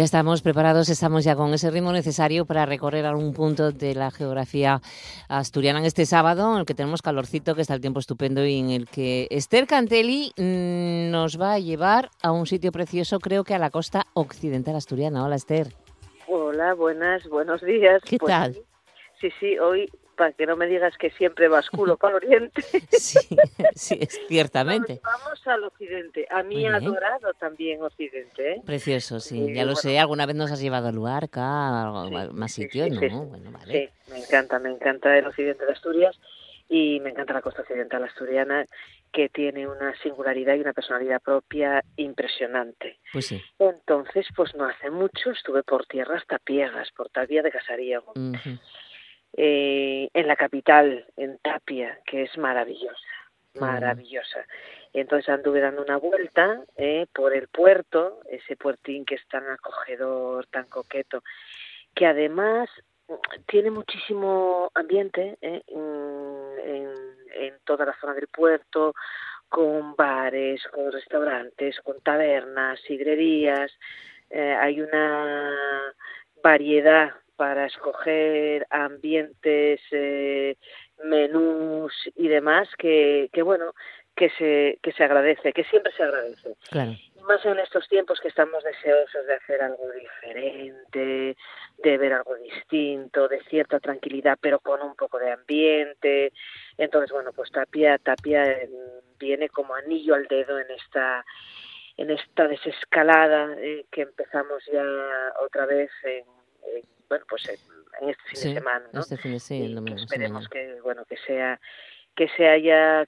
Ya estamos preparados, estamos ya con ese ritmo necesario para recorrer algún punto de la geografía asturiana en este sábado, en el que tenemos calorcito, que está el tiempo estupendo y en el que Esther Cantelli mm, nos va a llevar a un sitio precioso, creo que a la costa occidental asturiana. Hola Esther. Hola, buenas, buenos días. ¿Qué Pues tal? Sí, sí, hoy, para que no me digas que siempre basculo para el oriente. Sí, sí, ciertamente. Vamos al occidente. A mí bien. adorado también occidente, ¿eh? Precioso, sí, ya lo bueno. sé. ¿Alguna vez nos has llevado a Luarca, a Sí, más sitios? sí, no, sí. bueno, vale. Sí, me encanta, me encanta el occidente de Asturias y me encanta la costa occidental asturiana que tiene una singularidad y una personalidad propia impresionante. Pues sí. Entonces, pues no hace mucho estuve por tierra hasta Piegas, por Tapia de Casariego, Ujú. Eh, en la capital, en Tapia, que es maravillosa, bueno. maravillosa. Entonces anduve dando una vuelta eh, por el puerto, ese puertín que es tan acogedor, tan coqueto, que además mm, tiene muchísimo ambiente eh, mm, en, en toda la zona del puerto, con bares, con restaurantes, con tabernas, sidrerías. Eh, hay una variedad para escoger ambientes, eh, menús y demás que, que bueno, que se, que se agradece, que siempre se agradece. Claro. Y más en estos tiempos que estamos deseosos de hacer algo diferente, de ver algo distinto, de cierta tranquilidad, pero con un poco de ambiente. Entonces, bueno, pues Tapia, Tapia eh, viene como anillo al dedo en esta en esta desescalada eh, que empezamos ya otra vez en, en, bueno pues en, este fin Sí, de semana ¿no? este fin de sí, domingo. sí, esperemos mañana. que bueno que sea que sea ya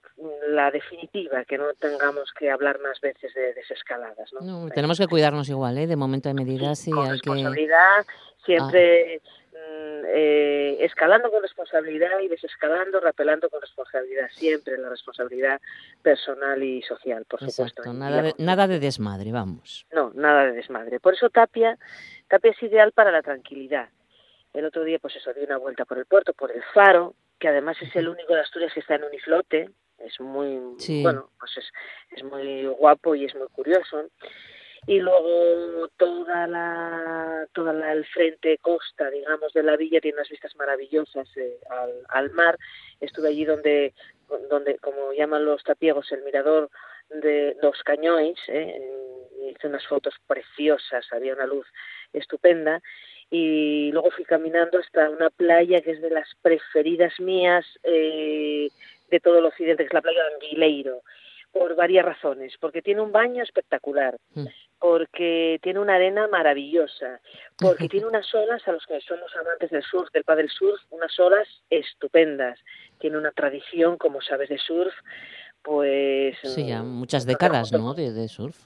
la definitiva que no tengamos que hablar más veces de desescaladas ¿no? No, Eh, tenemos que cuidarnos igual, ¿eh? De momento hay medidas y con hay que... Ah. responsabilidad, siempre mm, eh, escalando con responsabilidad y desescalando, rapelando con responsabilidad, siempre la responsabilidad personal y social, por supuesto. Exacto, y nada de, nada de desmadre, vamos. No, nada de desmadre. Por eso Tapia, Tapia es ideal para la tranquilidad. El otro día, pues eso, di una vuelta por el puerto, por el faro, que además es el único de Asturias que está en uniflote. Es muy, Sí. bueno, pues es, es muy guapo y es muy curioso. Y luego toda la, toda la, el frente costa, digamos, de la villa tiene unas vistas maravillosas eh, al, al mar. Estuve allí donde, donde, como llaman los tapiegos, el mirador de los cañones, eh, hice unas fotos preciosas, había una luz estupenda y luego fui caminando hasta una playa que es de las preferidas mías eh, de todo el occidente, que es la playa de Anguileiro, por varias razones, porque tiene un baño espectacular, Mm. porque tiene una arena maravillosa, porque tiene unas olas a los que somos amantes del surf, del paddle surf, unas olas estupendas, tiene una tradición, como sabes, de surf, pues... Sí, ya mm, muchas décadas, ¿no? De, de surf.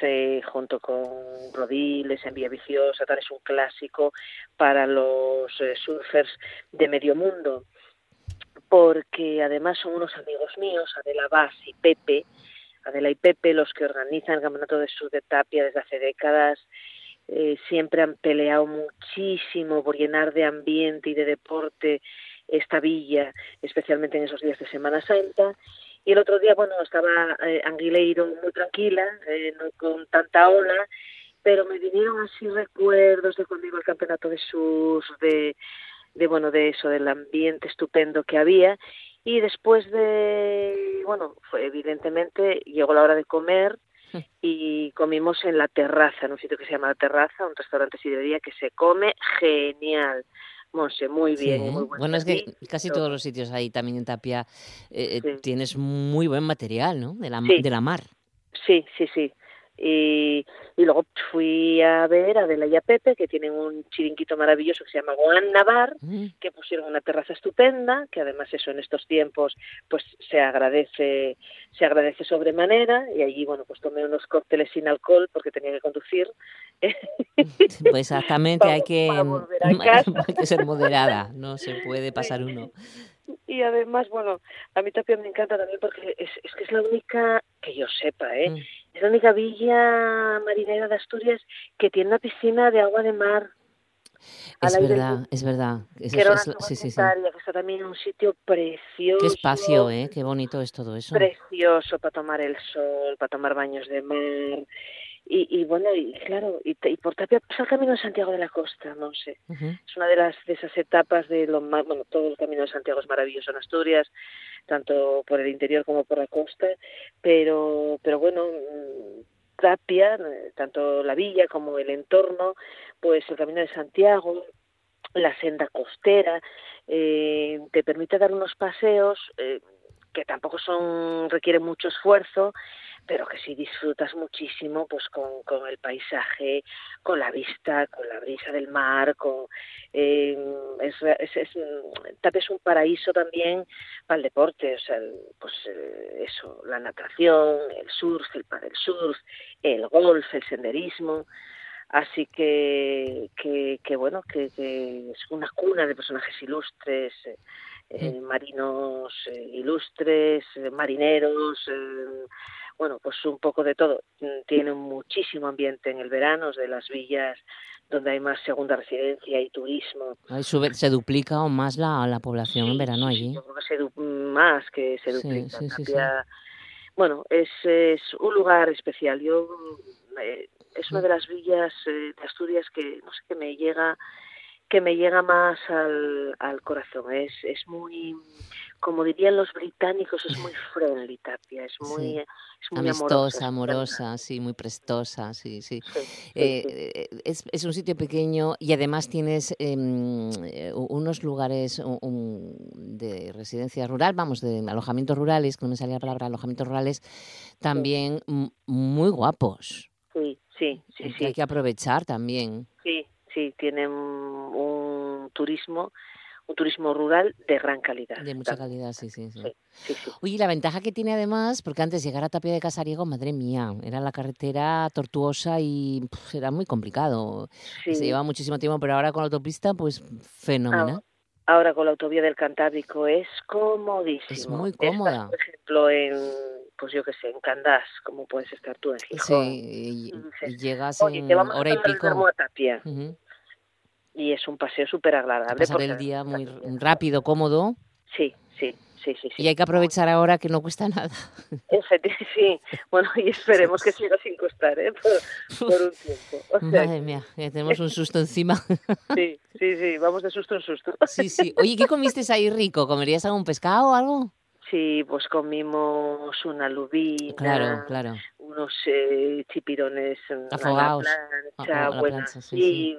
se junto con Rodiles en Vía Viciosa, tal es un clásico para los eh, surfers de medio mundo, porque además son unos amigos míos, Adela Vaz y Pepe, Adela y Pepe, los que organizan el Campeonato de Surf de Tapia desde hace décadas, eh, siempre han peleado muchísimo por llenar de ambiente y de deporte esta villa, especialmente en esos días de Semana Santa. Y el otro día, bueno, estaba eh, Anguileiro muy tranquila, eh, no con tanta ola, pero me vinieron así recuerdos de cuando iba al campeonato de sus, de, de bueno, de eso, del ambiente estupendo que había. Y después de, bueno, fue, evidentemente llegó la hora de comer y comimos en la terraza, en un sitio que se llama La Terraza, un restaurante sidrería que se come genial. Monse, muy bien. Muy buen bueno, es que casi todos los sitios ahí también en Tapia eh, eh, Sí. tienes muy buen material, ¿no? De la, Sí. de la mar. Sí, sí, sí. Y, y luego fui a ver a Adela y a Pepe, que tienen un chiringuito maravilloso que se llama Juan Navar, Mm. que pusieron una terraza estupenda, que además eso en estos tiempos pues se agradece, se agradece sobremanera, y allí bueno pues tomé unos cócteles sin alcohol porque tenía que conducir. Pues exactamente, hay que, hay que ser moderada, no se puede pasar uno. Y además, bueno, a mí Tapia me encanta también porque es, es que es la única, que yo sepa, ¿eh? Mm. Es la única villa marinera de Asturias que tiene una piscina de agua de mar. Es verdad, es verdad. Es- era es- una sí, sí, sí. que está también en un sitio precioso. Qué espacio, ¿eh? Qué bonito es todo eso. Precioso para tomar el sol, para tomar baños de mar. Y, y bueno, y claro, y, y por Tapia pasa el Camino de Santiago de la Costa, no sé. Es una de las de esas etapas de lo más, bueno, todo el Camino de Santiago es maravilloso en Asturias, tanto por el interior como por la costa, pero pero bueno, mm, Tapia, eh, tanto la villa como el entorno, pues el Camino de Santiago, la senda costera, eh, te permite dar unos paseos eh, que tampoco son requieren mucho esfuerzo, pero que sí disfrutas muchísimo pues con, con el paisaje, con la vista, con la brisa del mar, con eh, es, es, es, Tapia es un paraíso también para el deporte, o sea, el- pues eh, eso, la natación, el surf, el paddle surf, el golf, el senderismo, así que, que, que bueno, que, que es una cuna de personajes ilustres, eh, eh, marinos eh, ilustres, eh, marineros, bueno, pues un poco de todo. Mm, Tiene muchísimo ambiente en el verano, es de las villas donde hay más segunda residencia y turismo. Sube- se duplica aún más la, la población en verano allí. yo creo que se du- más que se duplica. sí, sí, sí. Tapia- Bueno, es, es un lugar especial. Yo mm, eh, es una de las villas eh, de Asturias que no sé que me llega que me llega más al, al corazón. Es es muy como dirían los británicos, es muy friendly Tapia, es muy, Sí. es muy Amistosa, amorosa, amorosa, sí, muy prestosa, sí, sí. Sí, sí, Eh, eh, es, es un sitio pequeño y además tienes em, eh, unos lugares un- de residencia rural, vamos, de alojamientos rurales, que no me salía la palabra alojamientos rurales, también muy guapos. sí, sí, sí. que hay que aprovechar también. Sí, sí, tienen un turismo, un turismo rural de gran calidad. De mucha calidad, sí, sí, sí. Sí. Oye, la ventaja que tiene además, porque antes llegar a Tapia de Casariego, madre mía, era la carretera tortuosa y era muy complicado. Se lleva muchísimo tiempo, pero ahora con la autopista, pues fenomenal. Ahora con la autovía del Cantábrico es comodísimo. Es muy cómoda. por ejemplo, en, pues yo qué sé, en Candás, como puedes estar tú en Gijón. Sí, y, llegas Oye, en te vamos hora a y pico. a Tapia. Y es un paseo súper agradable. pasar el día muy rápido, cómodo. Sí, sí, sí, sí. sí. Y hay que aprovechar ahora que no cuesta nada. Sí, bueno, y esperemos que siga sin costar, ¿eh? Por, por un tiempo. O sea, Madre mía, que tenemos un susto encima. sí, sí, sí, vamos de susto en susto. Sí, sí. Oye, ¿qué comiste ahí rico? ¿Comerías algún pescado o algo? Sí, pues comimos una lubina, Claro, claro. unos eh, chipirones en- la plancha, a la buena plancha, sí,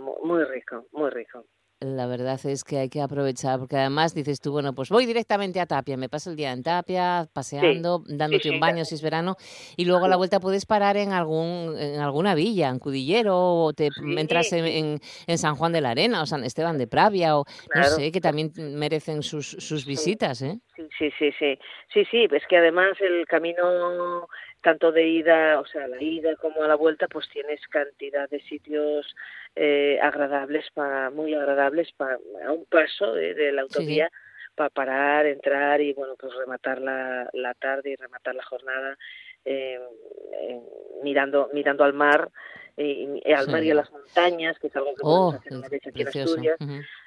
mu- muy rico, muy rico. La verdad es que hay que aprovechar, porque además dices tú, bueno, pues voy directamente a Tapia, me paso el día en Tapia, paseando, dándote sí, un baño si es verano, y luego a la vuelta puedes parar en algún en alguna villa, en Cudillero, o te Sí, entras en, en- en San Juan de la Arena, o San Esteban de Pravia, o no sé, que también merecen sus, sus visitas, ¿eh? Sí, sí, sí, sí, sí, sí, es que además el camino tanto de ida, o sea, la ida como a la vuelta, pues tienes cantidad de sitios eh, agradables, para muy agradables, para a un paso de, de la sí. autovía, para parar, entrar y bueno, pues rematar la, la tarde y rematar la jornada eh, eh, mirando mirando al mar, y, y al Sí. mar y a las montañas, que es algo que Oh, podemos hacer una vez aquí en. Asturias.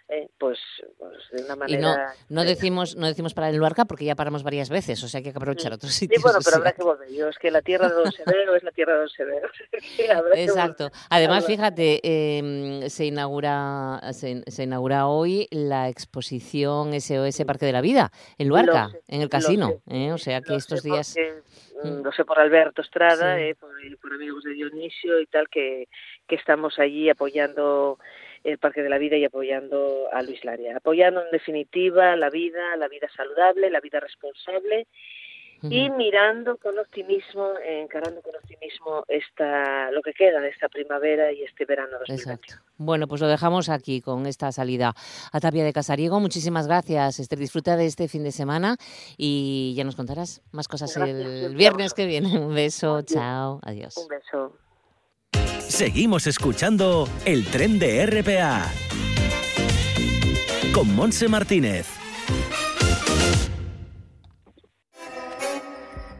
Eh, pues, pues, de una Y manera... no, no decimos no decimos para el Luarca porque ya paramos varias veces, o sea que hay que aprovechar otros Sí, sitios. bueno, o pero habrá que volver. Yo es que la tierra de Don Severo es la tierra de Don Severo. Sí, Exacto. Además, fíjate, eh, se inaugura se, se inaugura hoy la exposición SOS Parque de la Vida en Luarca, sé, en el casino. ¿eh? O sea que estos días. mm, Mm. Lo sé por Alberto Estrada, Sí. eh, por, por amigos de Dionisio y tal, que, que estamos allí apoyando el Parque de la Vida y apoyando a Luis Laria. Apoyando en definitiva la vida, la vida saludable, la vida responsable y mirando con optimismo, encarando con optimismo esta, lo que queda de esta primavera y este verano 2021. Exacto. Bueno, pues lo dejamos aquí con esta salida a Tapia de Casariego. Muchísimas gracias, Esther. Disfruta de este fin de semana y ya nos contarás más cosas Gracias, el viernes que viene. Un beso, chao, adiós. Un beso. Seguimos escuchando el tren de RPA con Monse Martínez.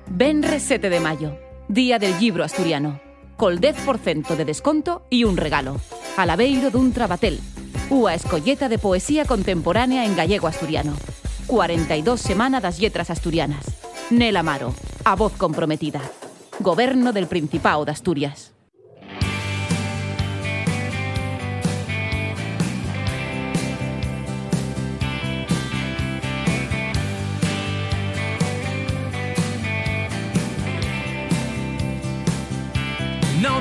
Venres 7 de mayo, Día del Libro Asturiano. Col 10% de desconto y un regalo. Alabeiro dun Trabatel. Ua escolleta de poesía contemporánea en gallego asturiano. 42 semanas das letras asturianas. Nela Amaro, a voz comprometida. Goberno del Principado de Asturias.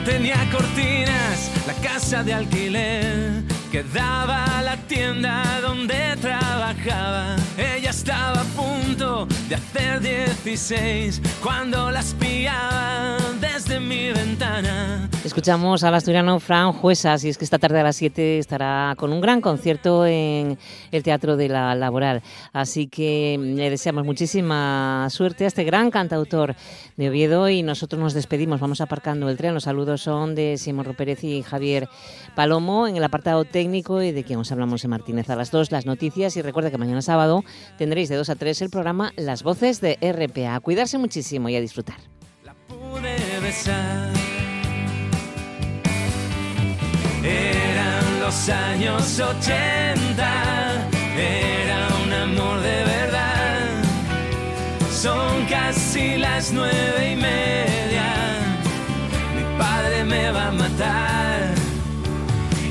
Tenía cortinas, la casa de alquiler que daba a la tienda donde trabajaba. Ella estaba a punto de hacer 16 cuando las pillaba desde mi ventana. Escuchamos al asturiano Fran Juesas y es que esta tarde a las 7 estará con un gran concierto en el Teatro de la Laboral. Así que le deseamos muchísima suerte a este gran cantautor de Oviedo y nosotros nos despedimos. Vamos aparcando el tren. Los saludos son de Simón Rupérez y Javier Palomo en el apartado técnico y de quien os hablamos en Martínez a las 2 las noticias y recuerda que mañana sábado tendréis de 2 a 3 el programa Las Voces de RPA. A cuidarse muchísimo y a disfrutar. La pude besar. Eran los años 80, era un amor de verdad. Son casi las nueve y media, mi padre me va a matar.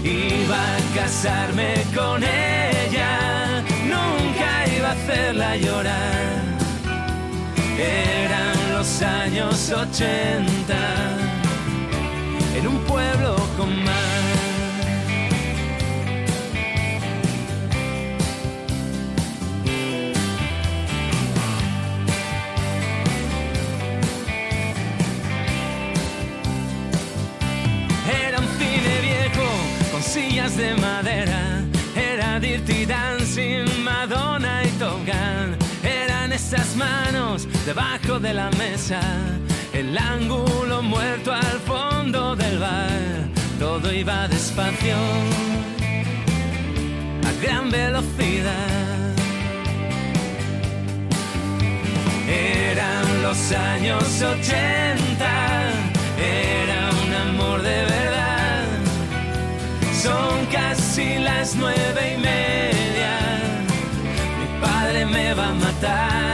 Iba a casarme con ella, nunca iba a hacerla llorar. Eran los años 80 en un pueblo con mar. Era un cine viejo con sillas de madera. Era Dirty Dancing, debajo de la mesa. El ángulo muerto al fondo del bar. Todo iba despacio, a gran velocidad. Eran los años 80, era un amor de verdad. Son casi las nueve y media, mi padre me va a matar.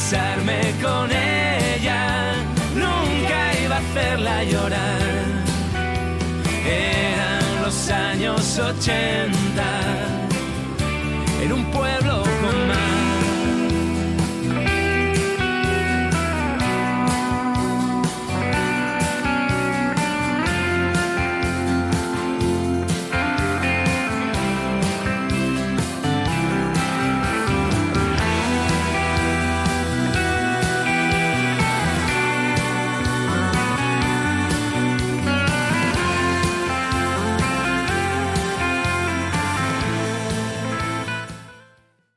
Casarme con ella, nunca iba a hacerla llorar. Eran los años 80, en un pueblo